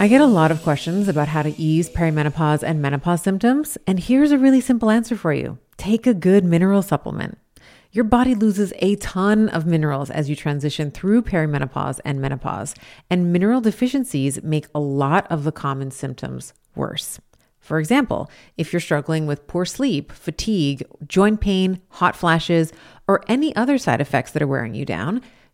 I get a lot of questions about how to ease perimenopause and menopause symptoms, and here's a really simple answer for you take a good mineral supplement. Your body loses a ton of minerals as you transition through perimenopause and menopause, and mineral deficiencies make a lot of the common symptoms worse. For example, if you're struggling with poor sleep, fatigue, joint pain, hot flashes, or any other side effects that are wearing you down,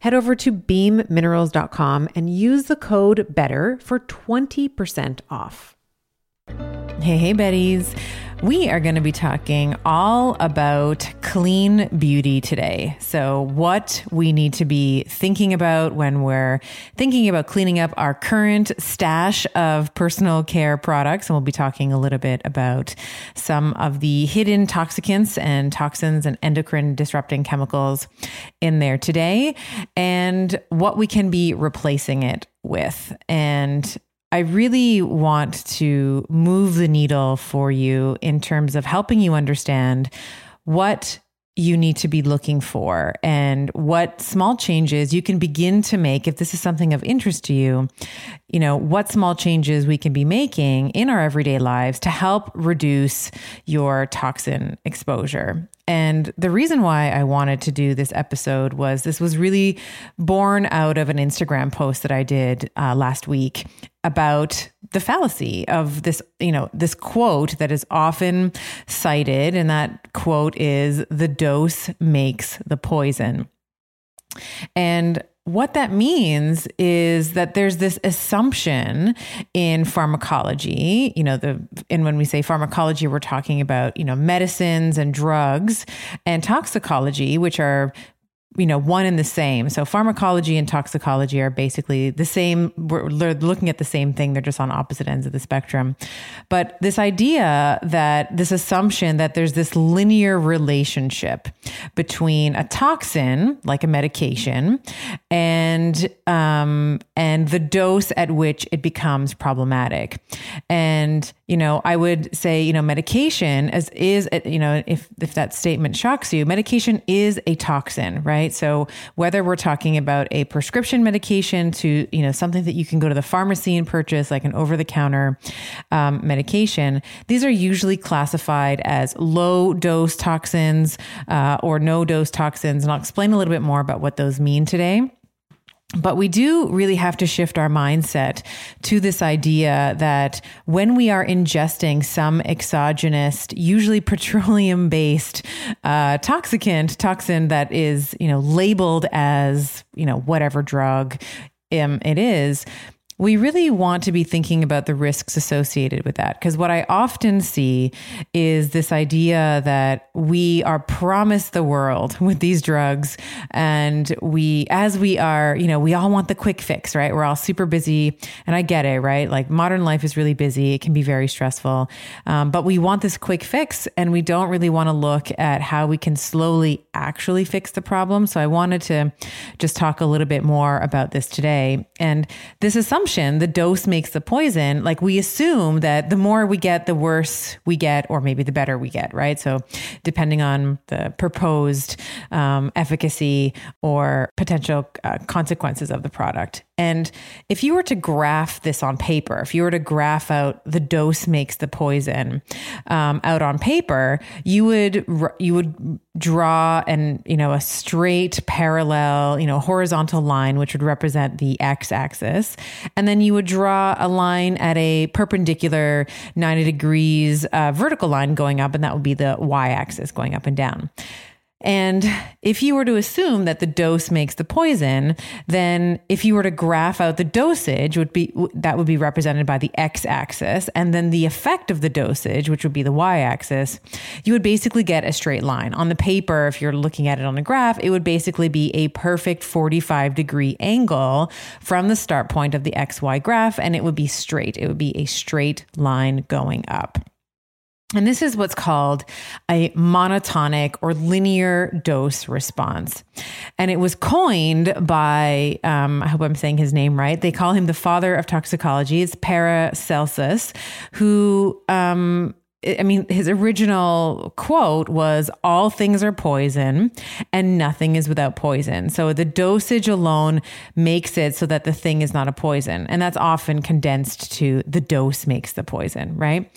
Head over to beamminerals.com and use the code BETTER for 20% off. Hey, hey, Betties. We are going to be talking all about clean beauty today. So, what we need to be thinking about when we're thinking about cleaning up our current stash of personal care products. And we'll be talking a little bit about some of the hidden toxicants and toxins and endocrine disrupting chemicals in there today and what we can be replacing it with. And I really want to move the needle for you in terms of helping you understand what you need to be looking for and what small changes you can begin to make. If this is something of interest to you you know what small changes we can be making in our everyday lives to help reduce your toxin exposure and the reason why I wanted to do this episode was this was really born out of an Instagram post that I did uh, last week about the fallacy of this, you know, this quote that is often cited. And that quote is the dose makes the poison. And what that means is that there's this assumption in pharmacology, you know, the and when we say pharmacology, we're talking about, you know, medicines and drugs and toxicology, which are you know one and the same. So pharmacology and toxicology are basically the same. We're looking at the same thing. They're just on opposite ends of the spectrum. But this idea that this assumption that there's this linear relationship between a toxin like a medication and um, and the dose at which it becomes problematic. And you know i would say you know medication as is you know if if that statement shocks you medication is a toxin right right? So whether we're talking about a prescription medication to, you know, something that you can go to the pharmacy and purchase, like an over the counter um, medication, these are usually classified as low dose toxins uh, or no dose toxins. And I'll explain a little bit more about what those mean today. But we do really have to shift our mindset to this idea that when we are ingesting some exogenous, usually petroleum based uh, toxicant, toxin that is, you know, labeled as, you know, whatever drug um, it is, we really want to be thinking about the risks associated with that. Because what I often see is this idea that we are promised the world with these drugs. And we, as we are, you know, we all want the quick fix, right? We're all super busy. And I get it, right? Like modern life is really busy, it can be very stressful. Um, but we want this quick fix and we don't really want to look at how we can slowly actually fix the problem. So I wanted to just talk a little bit more about this today. And this assumption assumption the dose makes the poison, like we assume that the more we get, the worse we get, or maybe the better we get, right? So, depending on the proposed um, efficacy or potential uh, consequences of the product. And if you were to graph this on paper, if you were to graph out the dose makes the poison um, out on paper, you would you would draw and you know a straight parallel you know horizontal line which would represent the x-axis, and then you would draw a line at a perpendicular 90 degrees uh, vertical line going up, and that would be the y-axis going up and down. And if you were to assume that the dose makes the poison, then if you were to graph out the dosage would be that would be represented by the x-axis and then the effect of the dosage, which would be the y-axis, you would basically get a straight line. On the paper, if you're looking at it on a graph, it would basically be a perfect 45 degree angle from the start point of the xy graph and it would be straight. It would be a straight line going up. And this is what's called a monotonic or linear dose response. And it was coined by, um, I hope I'm saying his name right. They call him the father of toxicology. It's Paracelsus, who um, I mean, his original quote was all things are poison and nothing is without poison. So the dosage alone makes it so that the thing is not a poison. And that's often condensed to the dose makes the poison, right?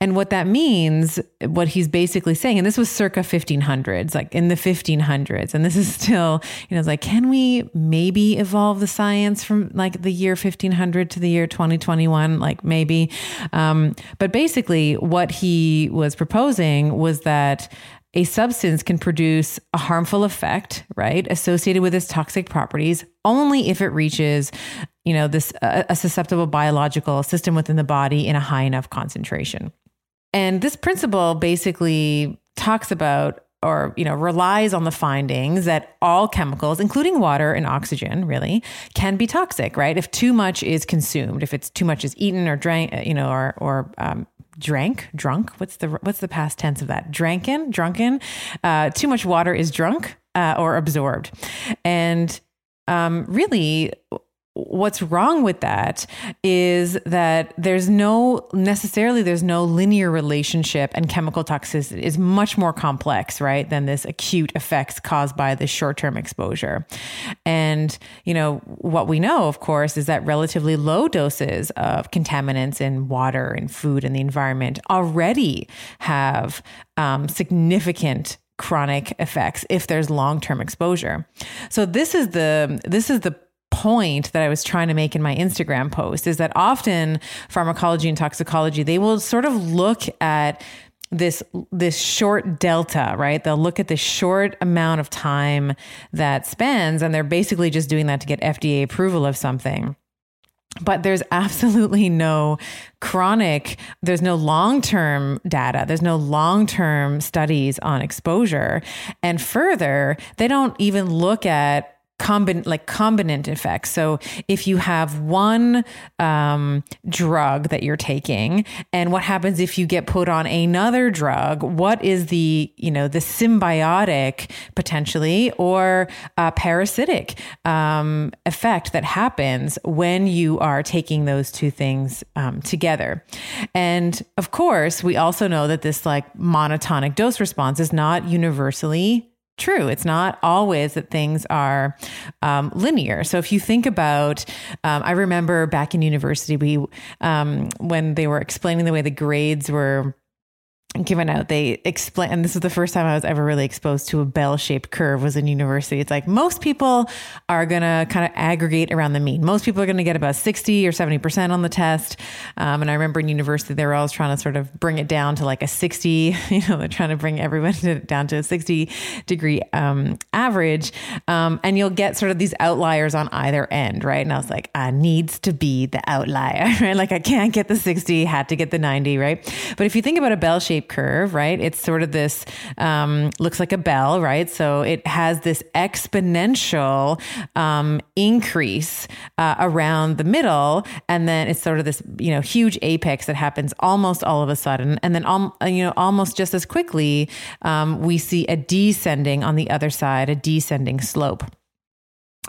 And what that means, what he's basically saying, and this was circa 1500s, like in the 1500s. And this is still, you know, it's like, can we maybe evolve the science from like the year 1500 to the year 2021? Like maybe. Um, but basically, what he he was proposing was that a substance can produce a harmful effect, right, associated with its toxic properties only if it reaches, you know, this uh, a susceptible biological system within the body in a high enough concentration. And this principle basically talks about or you know relies on the findings that all chemicals including water and oxygen really can be toxic right if too much is consumed if it's too much is eaten or drank you know or or um, drank, drunk. What's the what's the past tense of that? Dranken, drunken. Uh, too much water is drunk uh, or absorbed, and um, really what's wrong with that is that there's no necessarily there's no linear relationship and chemical toxicity. Is much more complex right than this acute effects caused by the short-term exposure. And you know what we know of course is that relatively low doses of contaminants in water and food and the environment already have um, significant chronic effects if there's long-term exposure. So this is the this is the point that I was trying to make in my Instagram post is that often pharmacology and toxicology, they will sort of look at this this short delta, right? They'll look at the short amount of time that spends and they're basically just doing that to get FDA approval of something. But there's absolutely no chronic, there's no long term data, there's no long term studies on exposure. And further, they don't even look at combin like combinant effects. So if you have one um, drug that you're taking, and what happens if you get put on another drug? What is the you know the symbiotic potentially or uh, parasitic um, effect that happens when you are taking those two things um, together? And of course, we also know that this like monotonic dose response is not universally true. It's not always that things are um, linear. So if you think about, um, I remember back in university, we um, when they were explaining the way the grades were given out they explain and this is the first time i was ever really exposed to a bell-shaped curve was in university. It's like most people are going to kind of aggregate around the mean. Most people are going to get about 60 or 70% on the test. Um, and i remember in university they were always trying to sort of bring it down to like a 60 you know they're trying to bring everyone to, down to a 60 degree um, average. Um, and you'll get sort of these outliers on either end right? And i was like i needs to be the outlier right? Like i can't get the 60 had to get the 90 right? But if you think about a bell shape curve, right? It's sort of this, um, looks like a bell, right? So it has this exponential um, increase uh, around the middle. And then it's sort of this, you know, huge apex that happens almost all of a sudden. And then, um, you know, almost just as quickly, um, we see a descending on the other side, a descending slope.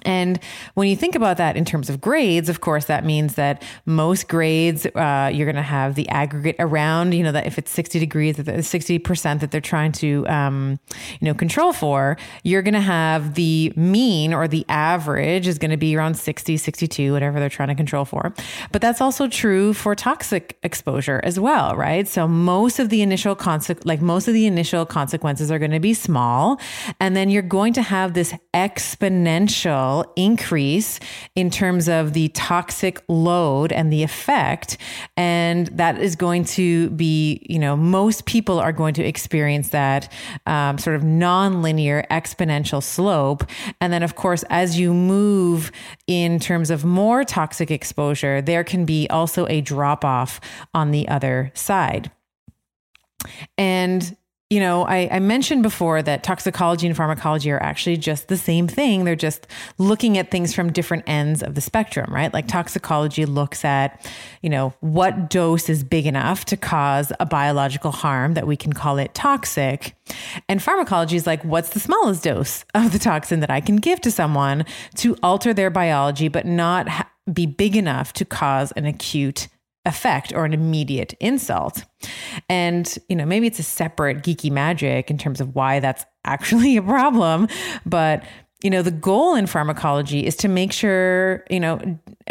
And when you think about that in terms of grades, of course, that means that most grades, uh, you're going to have the aggregate around, you know, that if it's 60 degrees, that 60% that they're trying to, um, you know, control for, you're going to have the mean or the average is going to be around 60, 62, whatever they're trying to control for. But that's also true for toxic exposure as well, right? So most of the initial consequence, like most of the initial consequences are going to be small. And then you're going to have this exponential increase in terms of the toxic load and the effect. And that is going to be, you know, most people are going to experience that um, sort of non-linear exponential slope. And then, of course, as you move in terms of more toxic exposure, there can be also a drop off on the other side. And you know, I, I, mentioned before that toxicology and pharmacology are actually just the same thing. They're just looking at things from different ends of the spectrum, right? Like toxicology looks at, you know, what dose is big enough to cause a biological harm that we can call it toxic. And pharmacology is like, what's the smallest dose of the toxin that I can give to someone to alter their biology, but not ha- be big enough to cause an acute effect or an immediate insult. And, you know, maybe it's a separate geeky magic in terms of why that's actually a problem, but you know, the goal in pharmacology is to make sure, you know,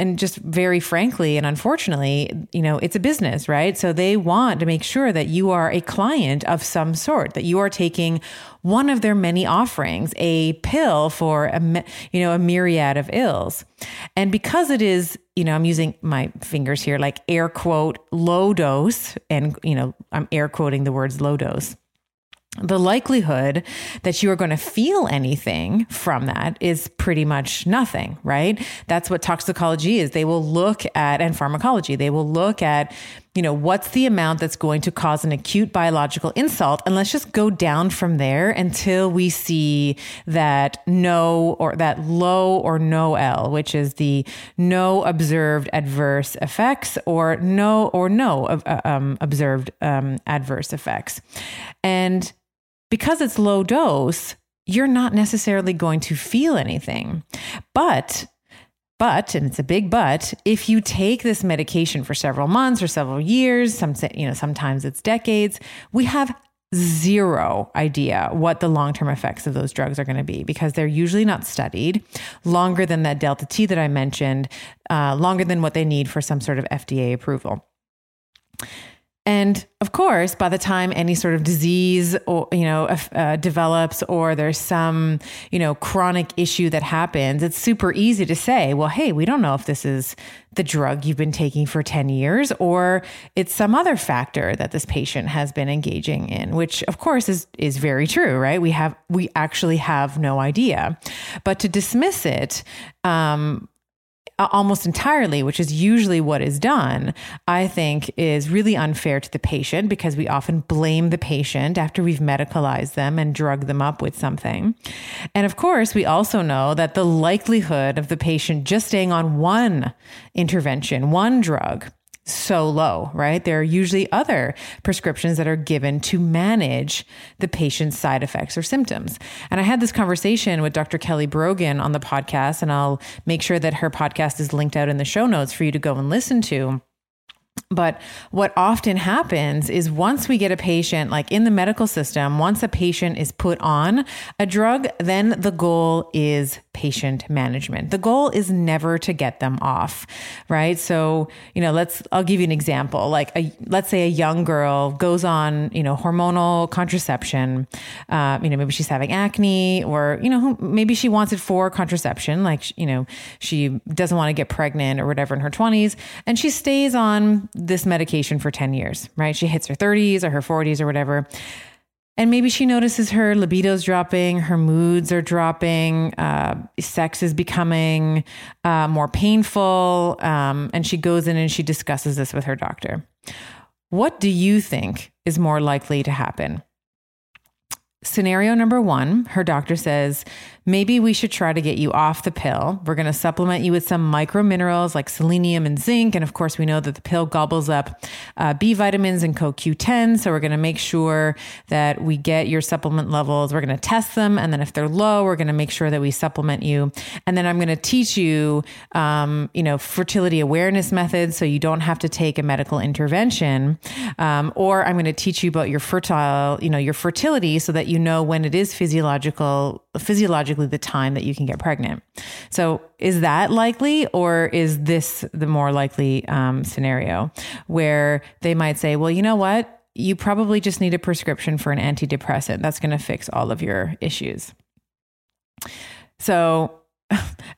and just very frankly and unfortunately, you know, it's a business, right? So they want to make sure that you are a client of some sort, that you are taking one of their many offerings, a pill for a, you know, a myriad of ills. And because it is, you know, I'm using my fingers here, like air quote, low dose, and, you know, I'm air quoting the words low dose the likelihood that you are going to feel anything from that is pretty much nothing, right? That's what toxicology is. They will look at, and pharmacology, they will look at, you know, what's the amount that's going to cause an acute biological insult? And let's just go down from there until we see that no or that low or no L, which is the no observed adverse effects or no or no uh, um, observed um, adverse effects. And because it's low dose, you're not necessarily going to feel anything. But but, and it's a big but, if you take this medication for several months or several years, some you know, sometimes it's decades, we have zero idea what the long-term effects of those drugs are going to be because they're usually not studied longer than that delta T that I mentioned, uh, longer than what they need for some sort of FDA approval. And of course, by the time any sort of disease or you know uh, develops, or there's some you know chronic issue that happens, it's super easy to say, "Well, hey, we don't know if this is the drug you've been taking for ten years, or it's some other factor that this patient has been engaging in." Which, of course, is is very true, right? We have we actually have no idea, but to dismiss it um, Uh, almost entirely, which is usually what is done, I think is really unfair to the patient because we often blame the patient after we've medicalized them and drugged them up with something. And of course, we also know that the likelihood of the patient just staying on one intervention, one drug, so low, right? There are usually other prescriptions that are given to manage the patient's side effects or symptoms. And I had this conversation with Dr. Kelly Brogan on the podcast, and I'll make sure that her podcast is linked out in the show notes for you to go and listen to. But what often happens is once we get a patient, like in the medical system, once a patient is put on a drug, then the goal is patient management. The goal is never to get them off, right? So, you know, let's, I'll give you an example. Like, a, let's say a young girl goes on, you know, hormonal contraception. Uh, you know, maybe she's having acne or, you know, maybe she wants it for contraception. Like, you know, she doesn't want to get pregnant or whatever in her 20s. And she stays on this medication for 10 years, right? She hits her 30s or her 40s or whatever. And maybe she notices her libido's dropping, her moods are dropping, uh, sex is becoming uh, more painful. Um, and she goes in and she discusses this with her doctor. What do you think is more likely to happen? Scenario number one, her doctor says, maybe we should try to get you off the pill. We're going to supplement you with some micro minerals like selenium and zinc. And of course, we know that the pill gobbles up uh, B vitamins and CoQ10. So we're going to make sure that we get your supplement levels. We're going to test them. And then if they're low, we're going to make sure that we supplement you. And then I'm going to teach you, um, you know, fertility awareness methods so you don't have to take a medical intervention. Um, or I'm going to teach you about your fertile, you know, your fertility so that you know when it is physiological, physiologically the time that you can get pregnant. So, is that likely, or is this the more likely um, scenario where they might say, well, you know what? You probably just need a prescription for an antidepressant. That's going to fix all of your issues. So,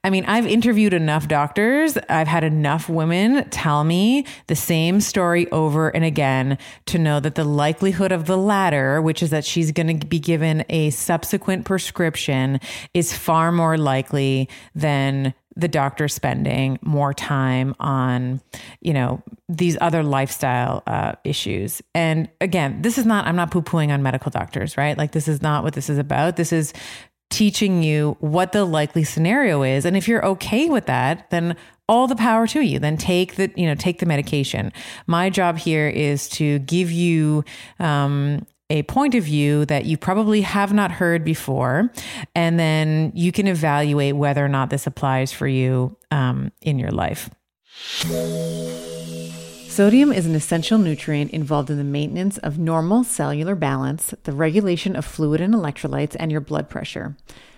I mean, I've interviewed enough doctors, I've had enough women tell me the same story over and again to know that the likelihood of the latter, which is that she's going to be given a subsequent prescription, is far more likely than the doctor spending more time on you know these other lifestyle uh, issues. And again this is not i'm not poo-pooing on medical doctors right? Like this is not what this is about. This is teaching you what the likely scenario is and if you're okay with that then all the power to you then take the you know take the medication my job here is to give you um, a point of view that you probably have not heard before. And then you can evaluate whether or not this applies for you um, in your life. Sodium is an essential nutrient involved in the maintenance of normal cellular balance, the regulation of fluid and electrolytes, and your blood pressure.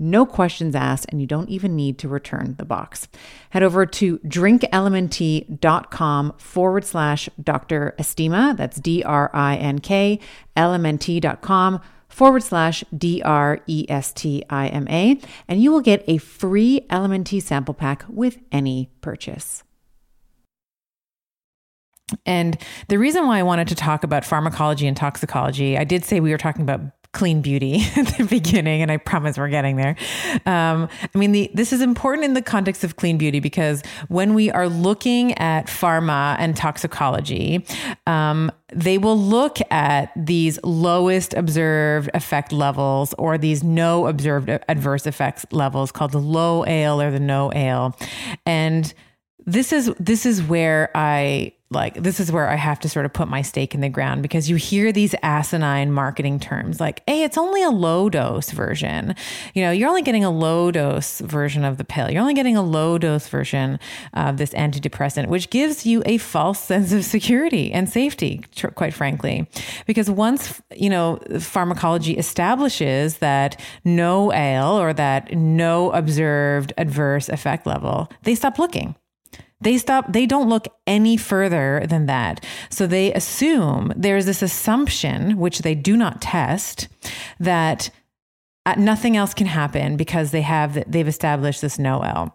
no questions asked, and you don't even need to return the box. Head over to drinklmnt.com forward slash Dr. Estima. That's D R I N K, lmnt.com forward slash D R E S T I M A, and you will get a free LMNT sample pack with any purchase. And the reason why I wanted to talk about pharmacology and toxicology, I did say we were talking about clean beauty at the beginning, and I promise we're getting there. Um, I mean, the, this is important in the context of clean beauty because when we are looking at pharma and toxicology, um, they will look at these lowest observed effect levels or these no observed adverse effects levels called the LOAEL or the NOAEL, and this is this is where I like this is where I have to sort of put my stake in the ground because you hear these asinine marketing terms like, hey, it's only a low dose version. You know, you're only getting a low dose version of the pill. You're only getting a low dose version of this antidepressant, which gives you a false sense of security and safety, quite frankly. Because once, you know, pharmacology establishes that NOAEL or that no observed adverse effect level, they stop looking they stop, they don't look any further than that. So they assume there's this assumption, which they do not test, that uh, nothing else can happen because they have, they've established this NOAEL.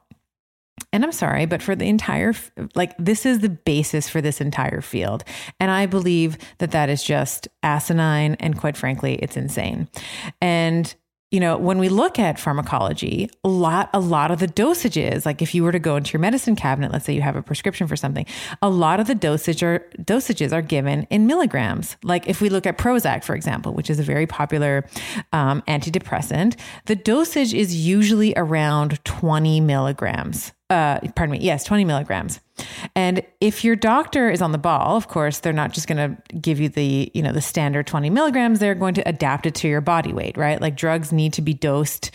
And I'm sorry, but for the entire, like, this is the basis for this entire field. And I believe that that is just asinine. And quite frankly, it's insane. And you know, when we look at pharmacology, a lot, a lot of the dosages, like if you were to go into your medicine cabinet, let's say you have a prescription for something, a lot of the dosage or dosages are given in milligrams. Like if we look at Prozac, for example, which is a very popular um, antidepressant, the dosage is usually around 20 milligrams uh, pardon me, yes, 20 milligrams. And if your doctor is on the ball, of course, they're not just going to give you the, you know, the standard 20 milligrams. They're going to adapt it to your body weight, right? Like drugs need to be dosed,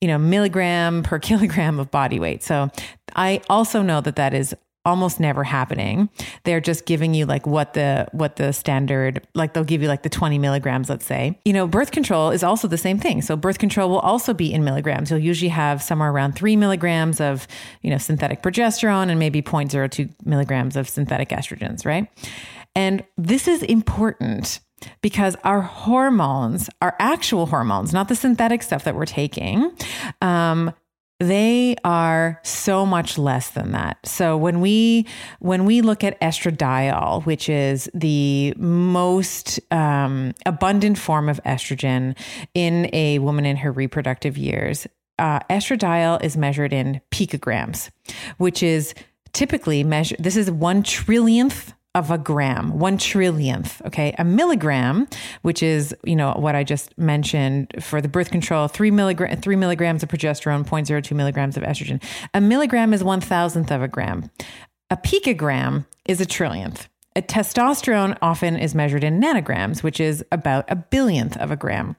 you know, milligram per kilogram of body weight. So I also know that that is almost never happening. They're just giving you like what the what the standard like they'll give you like the 20 milligrams, let's say. You know, birth control is also the same thing. So birth control will also be in milligrams. You'll usually have somewhere around three milligrams of, you know, synthetic progesterone and maybe 0.02 milligrams of synthetic estrogens, right? And this is important because our hormones, our actual hormones, not the synthetic stuff that we're taking, um, they are so much less than that. So when we when we look at estradiol, which is the most um, abundant form of estrogen in a woman in her reproductive years, uh, estradiol is measured in picograms, which is typically measured. This is one trillionth of a gram, one trillionth. Okay. A milligram, which is, you know, what I just mentioned for the birth control, three milligram, three milligrams of progesterone, 0.02 milligrams of estrogen. A milligram is one thousandth of a gram. A picogram is a trillionth. A testosterone often is measured in nanograms, which is about a billionth of a gram.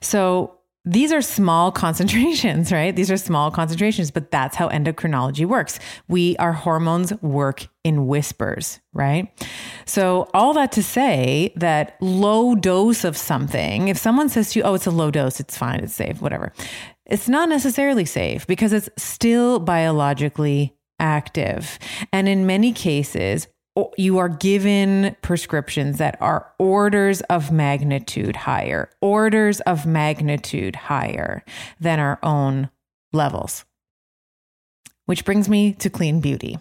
So these are small concentrations, right? These are small concentrations, but that's how endocrinology works. We, our hormones work in whispers, right? So, all that to say that low dose of something, if someone says to you, oh, it's a low dose, it's fine, it's safe, whatever, it's not necessarily safe because it's still biologically active. And in many cases, you are given prescriptions that are orders of magnitude higher, orders of magnitude higher than our own levels. Which brings me to clean beauty.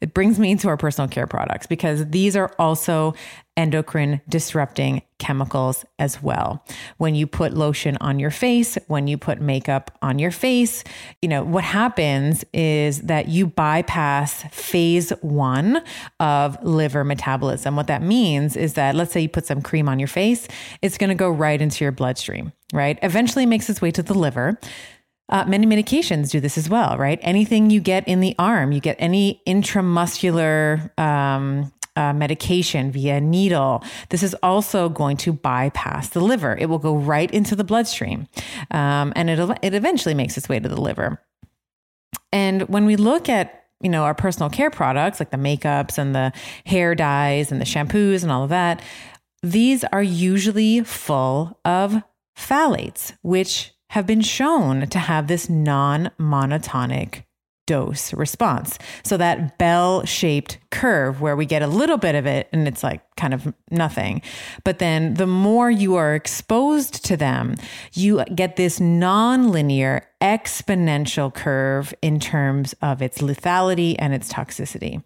It brings me to our personal care products because these are also endocrine disrupting chemicals as well. When you put lotion on your face, when you put makeup on your face, you know, what happens is that you bypass phase one of liver metabolism. What that means is that, let's say you put some cream on your face, it's going to go right into your bloodstream, right? Eventually makes its way to the liver. Uh, many medications do this as well, right? Anything you get in the arm, you get any intramuscular um, uh, medication via needle, this is also going to bypass the liver. It will go right into the bloodstream, um, and it it eventually makes its way to the liver. And when we look at you know our personal care products like the makeups and the hair dyes and the shampoos and all of that, these are usually full of phthalates, which have been shown to have this non monotonic dose response. So that bell shaped curve where we get a little bit of it and it's like kind of nothing. But then the more you are exposed to them, you get this non-linear exponential curve in terms of its lethality and its toxicity.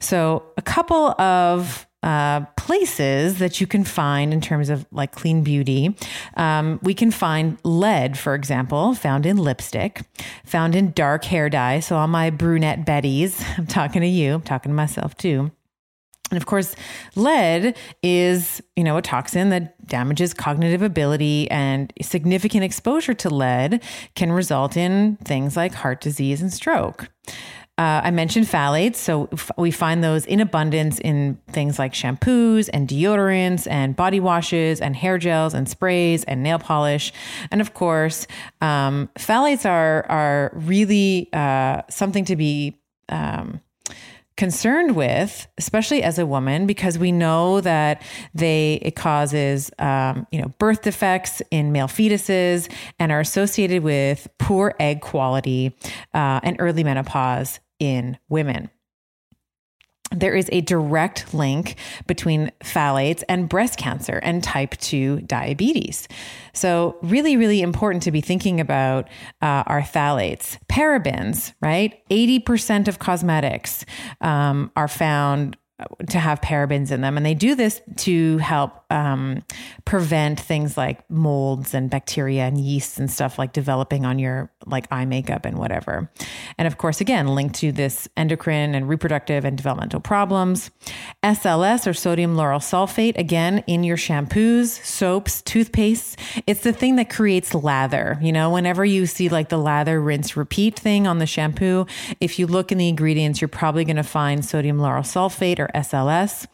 So a couple of uh, places that you can find in terms of like clean beauty. Um, we can find lead, for example, found in lipstick, found in dark hair dye. So, all my brunette Betties, I'm talking to you, I'm talking to myself too. And of course, lead is, you know, a toxin that damages cognitive ability and significant exposure to lead can result in things like heart disease and stroke. Uh, I mentioned phthalates. So f- we find those in abundance in things like shampoos and deodorants and body washes and hair gels and sprays and nail polish. And of course, um, phthalates are, are really uh, something to be. Um, concerned with, especially as a woman, because we know that they it causes um, you know birth defects in male fetuses and are associated with poor egg quality uh, and early menopause in women there is a direct link between phthalates and breast cancer and type 2 diabetes. So, really, really important to be thinking about uh, our phthalates. Parabens, right? 80% of cosmetics um, are found to have parabens in them. And they do this to help um, prevent things like molds and bacteria and yeasts and stuff like developing on your like eye makeup and whatever. And of course, again, linked to this endocrine and reproductive and developmental problems. SLS or sodium lauryl sulfate, again, in your shampoos, soaps, toothpastes. It's the thing that creates lather. You know, whenever you see like the lather, rinse, repeat thing on the shampoo, if you look in the ingredients, you're probably going to find sodium lauryl sulfate or SLS.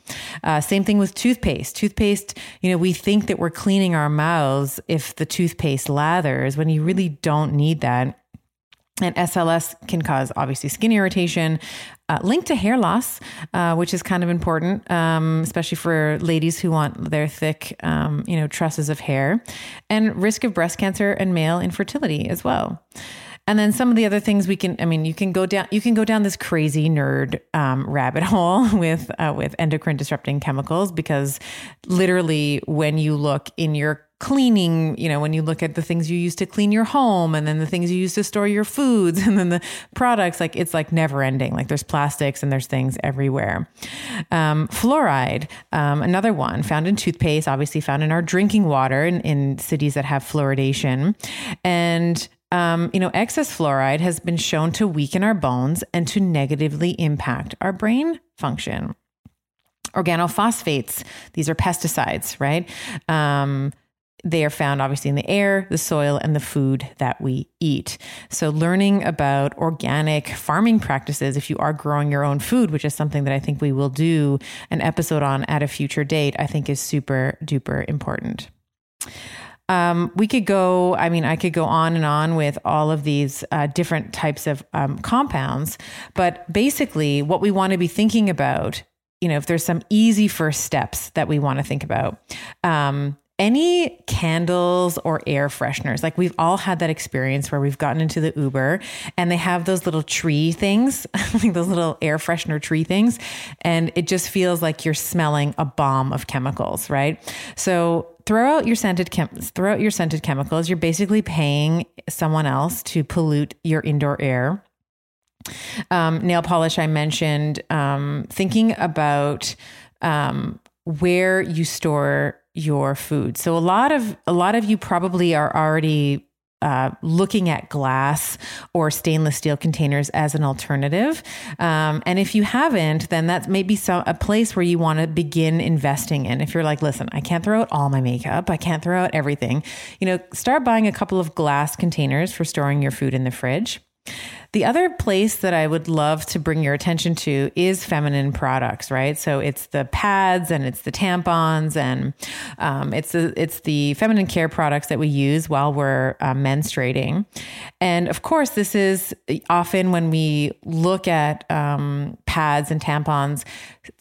Uh, same thing with toothpaste. Toothpaste, you know, we think that we're cleaning our mouths if the toothpaste lathers when you really don't need that. And SLS can cause obviously skin irritation, uh, linked to hair loss, uh, which is kind of important, um, especially for ladies who want their thick, um, you know, trusses of hair, and risk of breast cancer and male infertility as well. And then some of the other things we can, I mean, you can go down, you can go down this crazy nerd um, rabbit hole with uh, with endocrine disrupting chemicals because literally when you look in your cleaning, you know, when you look at the things you use to clean your home and then the things you use to store your foods and then the products, like it's like never ending. Like there's plastics and there's things everywhere. Um, fluoride, um, another one found in toothpaste, obviously found in our drinking water in, in cities that have fluoridation. And um, you know, excess fluoride has been shown to weaken our bones and to negatively impact our brain function. Organophosphates, these are pesticides, right? Um, they are found obviously in the air, the soil, and the food that we eat. So, learning about organic farming practices, if you are growing your own food, which is something that I think we will do an episode on at a future date, I think is super duper important. Um, we could go, I mean, I could go on and on with all of these uh, different types of um, compounds, but basically, what we want to be thinking about you know, if there's some easy first steps that we want to think about, um, any candles or air fresheners. Like we've all had that experience where we've gotten into the Uber and they have those little tree things, like those little air freshener tree things. And it just feels like you're smelling a bomb of chemicals, right? So throw out your scented chem- throw out your scented chemicals. You're basically paying someone else to pollute your indoor air. Um, nail polish, I mentioned, um, thinking about um, where you store your food. So a lot of a lot of you probably are already uh, looking at glass or stainless steel containers as an alternative. Um, and if you haven't, then that's maybe some, a place where you want to begin investing in. If you're like, listen, I can't throw out all my makeup, I can't throw out everything, you know, start buying a couple of glass containers for storing your food in the fridge. The other place that I would love to bring your attention to is feminine products, right? So it's the pads and it's the tampons and um, it's the, it's the feminine care products that we use while we're uh, menstruating. And of course, this is often when we look at um, pads and tampons.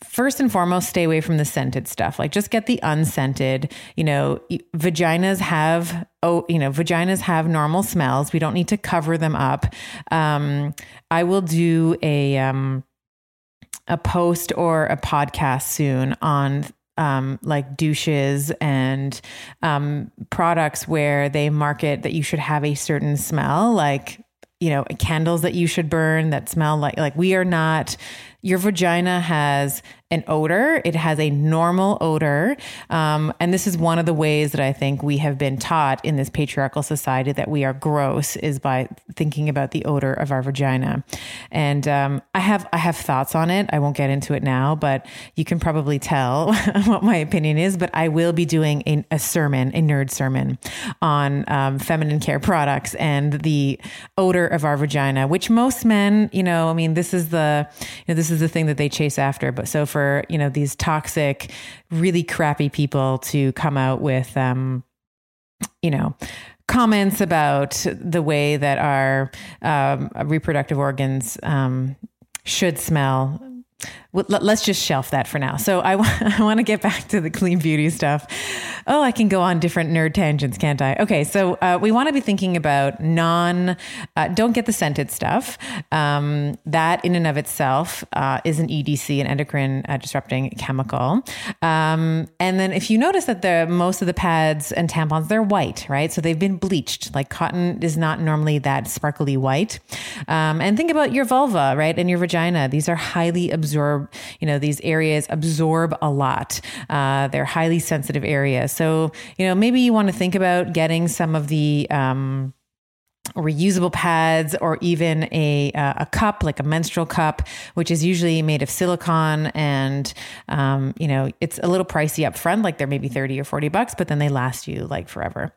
First and foremost, stay away from the scented stuff. Like just get the unscented. You know, vaginas have oh, you know, vaginas have normal smells. We don't need to cover them up. Um, I will do a um, a post or a podcast soon on um, like douches and um, products where they market that you should have a certain smell, like you know candles that you should burn that smell like like we are not your vagina has an odor. It has a normal odor. Um, and this is one of the ways that I think we have been taught in this patriarchal society that we are gross is by thinking about the odor of our vagina. And um, I have I have thoughts on it. I won't get into it now, but you can probably tell what my opinion is. But I will be doing a, a sermon, a nerd sermon on um, feminine care products and the odor of our vagina, which most men, you know, I mean, this is the you know, this is the thing that they chase after. But so for, you know, these toxic, really crappy people to come out with, um, you know, comments about the way that our um, reproductive organs um, should smell let's just shelf that for now. So I, w- I want to get back to the clean beauty stuff. Oh, I can go on different nerd tangents, can't I? Okay, so uh, we want to be thinking about non, uh, don't get the scented stuff. Um, that in and of itself uh, is an EDC, an endocrine uh, disrupting chemical. Um, and then if you notice that the most of the pads and tampons they're white, right? So they've been bleached. Like cotton is not normally that sparkly white. Um, and think about your vulva, right, and your vagina. These are highly absorbed you know, these areas absorb a lot. Uh, they're highly sensitive areas. So, you know, maybe you want to think about getting some of the, um, reusable pads or even a uh, a cup like a menstrual cup which is usually made of silicone and um, you know it's a little pricey up front like they're maybe 30 or 40 bucks but then they last you like forever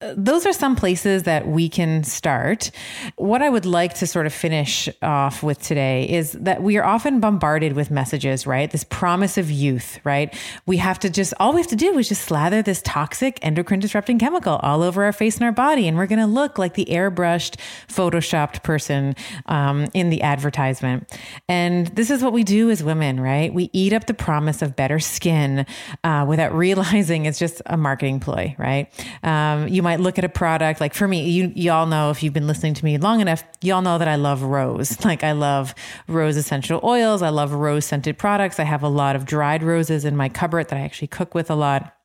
those are some places that we can start. What I would like to sort of finish off with today is that we are often bombarded with messages, right? This promise of youth, right? We have to just, all we have to do is just slather this toxic endocrine disrupting chemical all over our face and our body, and we're going to look like the airbrushed, photoshopped person um, in the advertisement. And this is what we do as women, right? We eat up the promise of better skin uh, without realizing it's just a marketing ploy, right? Um, you might might look at a product like for me, you y'all know if you've been listening to me long enough, y'all know that I love rose. Like I love rose essential oils. I love rose scented products. I have a lot of dried roses in my cupboard that I actually cook with a lot.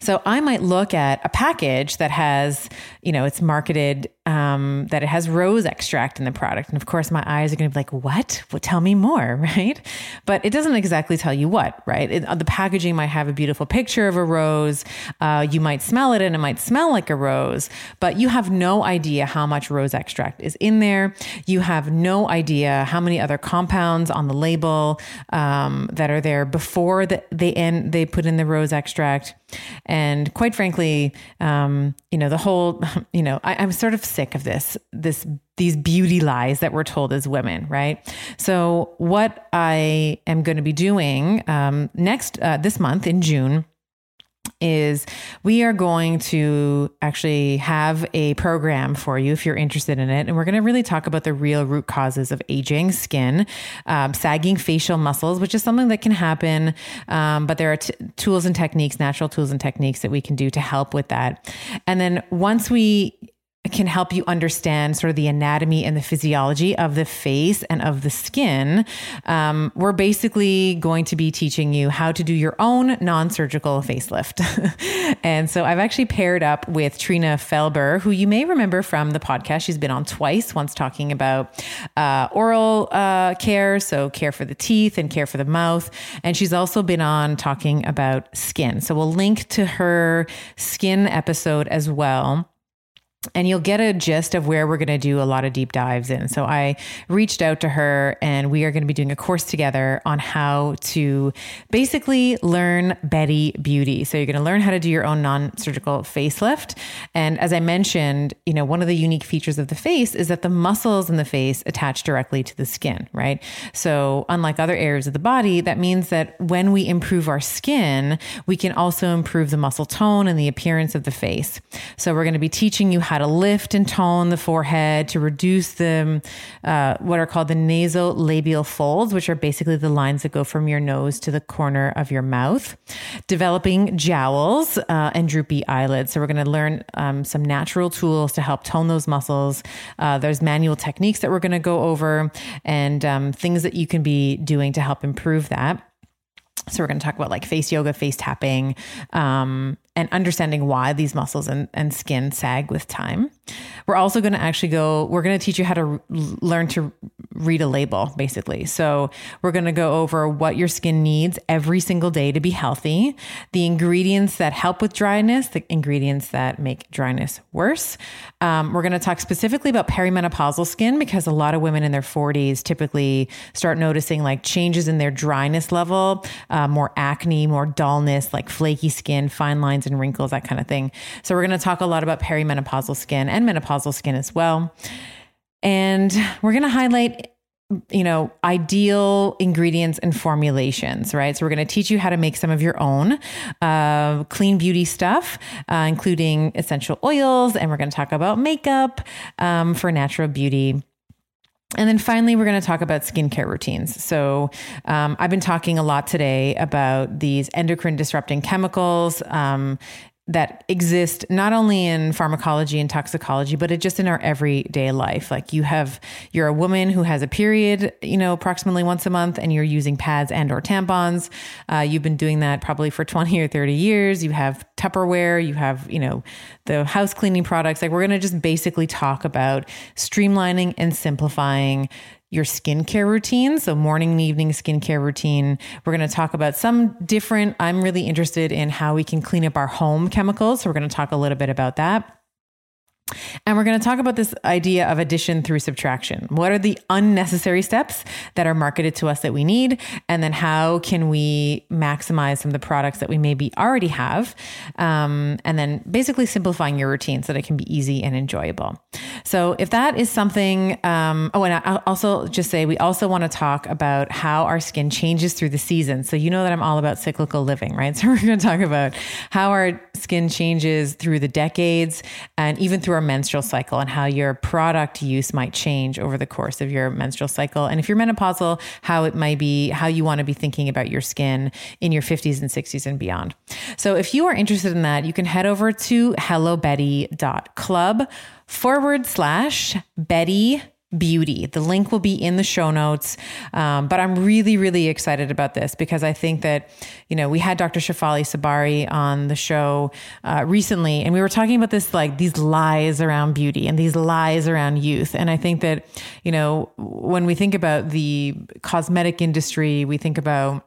So I might look at a package that has, you know, it's marketed um, that it has rose extract in the product. And of course, my eyes are going to be like, what? Well, tell me more, right? But it doesn't exactly tell you what, right? It, the packaging might have a beautiful picture of a rose. Uh, you might smell it and it might smell like a rose, but you have no idea how much rose extract is in there. You have no idea how many other compounds on the label um, that are there before the, they, end, they put in the rose extract. And quite frankly, um, you know, the whole, you know, I, I'm sort of sick of this, this, these beauty lies that we're told as women, right? So what I am going to be doing um, next, uh, this month in June, is we are going to actually have a program for you if you're interested in it. And we're going to really talk about the real root causes of aging skin, um, sagging facial muscles, which is something that can happen. Um, but there are t- tools and techniques, natural tools and techniques that we can do to help with that. And then once we can help you understand sort of the anatomy and the physiology of the face and of the skin. Um, we're basically going to be teaching you how to do your own non surgical facelift. and so I've actually paired up with Trina Felber, who you may remember from the podcast. She's been on twice, once talking about uh, oral uh, care, so care for the teeth and care for the mouth. And she's also been on talking about skin. So we'll link to her skin episode as well and you'll get a gist of where we're going to do a lot of deep dives in. So I reached out to her and we are going to be doing a course together on how to basically learn Betty Beauty. So you're going to learn how to do your own non-surgical facelift. And as I mentioned, you know, one of the unique features of the face is that the muscles in the face attach directly to the skin, right? So unlike other areas of the body, that means that when we improve our skin, we can also improve the muscle tone and the appearance of the face. So we're going to be teaching you how how to lift and tone the forehead to reduce the uh, what are called the nasolabial folds, which are basically the lines that go from your nose to the corner of your mouth. Developing jowls uh, and droopy eyelids. So we're going to learn um, some natural tools to help tone those muscles. Uh, there's manual techniques that we're going to go over and um, things that you can be doing to help improve that. So we're going to talk about like face yoga, face tapping, um, and understanding why these muscles and, and skin sag with time. We're also going to actually go, we're going to teach you how to r- learn to read a label, basically. So we're going to go over what your skin needs every single day to be healthy, the ingredients that help with dryness, the ingredients that make dryness worse. Um, we're going to talk specifically about perimenopausal skin because a lot of women in their 40s typically start noticing like changes in their dryness level, uh, more acne, more dullness, like flaky skin, fine lines and wrinkles, that kind of thing. So we're going to talk a lot about perimenopausal skin and menopausal skin as well. And we're going to highlight you know, ideal ingredients and formulations, right? So we're going to teach you how to make some of your own uh, clean beauty stuff, uh, including essential oils, and we're going to talk about makeup um, for natural beauty. And then finally, we're going to talk about skincare routines. So, um, I've been talking a lot today about these endocrine disrupting chemicals. Um, that exist not only in pharmacology and toxicology, but it just in our everyday life. Like you have, you're a woman who has a period, you know, approximately once a month, and you're using pads and or tampons. Uh, you've been doing that probably for 20 or 30 years. You have Tupperware, you have, you know, the house cleaning products. Like we're going to just basically talk about streamlining and simplifying your skincare routine. So, morning and evening skincare routine. We're going to talk about some different, I'm really interested in how we can clean up our home chemicals. So, we're going to talk a little bit about that. And we're going to talk about this idea of addition through subtraction. What are the unnecessary steps that are marketed to us that we need? And then how can we maximize some of the products that we maybe already have? Um, and then basically simplifying your routine so that it can be easy and enjoyable. So if that is something, um, oh, and I'll also just say we also want to talk about how our skin changes through the season. So you know that I'm all about cyclical living, right? So we're going to talk about how our skin changes through the decades and even through our menstrual cycle and how your product use might change over the course of your menstrual cycle. And if you're menopausal, how it might be, how you want to be thinking about your skin in your 50s and 60s and beyond. So if you are interested in that, you can head over to hellobetty.club forward slash Betty beauty. The link will be in the show notes. Um, but I'm really, really excited about this because I think that, you know, we had Dr. Shefali Tsabary on the show uh, recently, and we were talking about this like these lies around beauty and these lies around youth. And I think that, you know, when we think about the cosmetic industry, we think about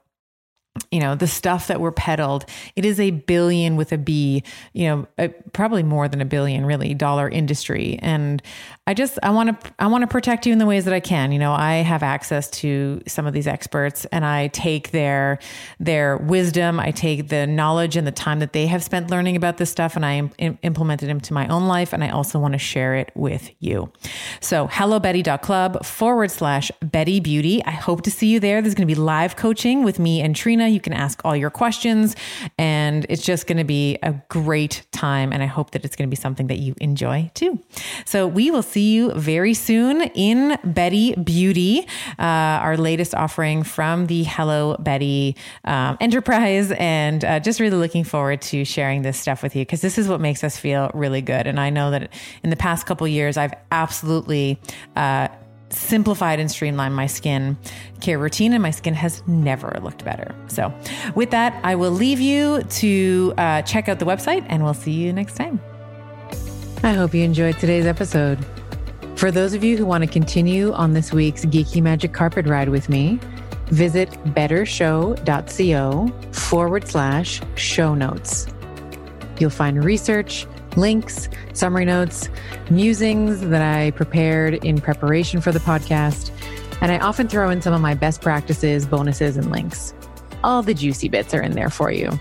you know the stuff that we're peddled it is a billion with a b you know probably more than a billion really dollar industry and I just I want to I want to protect you in the ways that I can. You know, I have access to some of these experts and I take their their wisdom, I take the knowledge and the time that they have spent learning about this stuff and I Im- implemented into my own life and I also want to share it with you. So, hellobetty.club forward slash Betty Beauty. I hope to see you there. There's going to be live coaching with me and Trina. You can ask all your questions and it's just going to be a great time. And I hope that it's going to be something that you enjoy too. So we will see you very soon in Betty Beauty, uh, our latest offering from the Hello Betty um, enterprise. And uh, just really looking forward to sharing this stuff with you because this is what makes us feel really good. And I know that in the past couple years, I've absolutely uh, simplified and streamlined my skin care routine, and my skin has never looked better. So, with that, I will leave you to uh, check out the website, and we'll see you next time. I hope you enjoyed today's episode. For those of you who want to continue on this week's Geeky Magic Carpet Ride with me, visit bettershow.co forward slash show notes. You'll find research, links, summary notes, musings that I prepared in preparation for the podcast, and I often throw in some of my best practices, bonuses, and links. All the juicy bits are in there for you.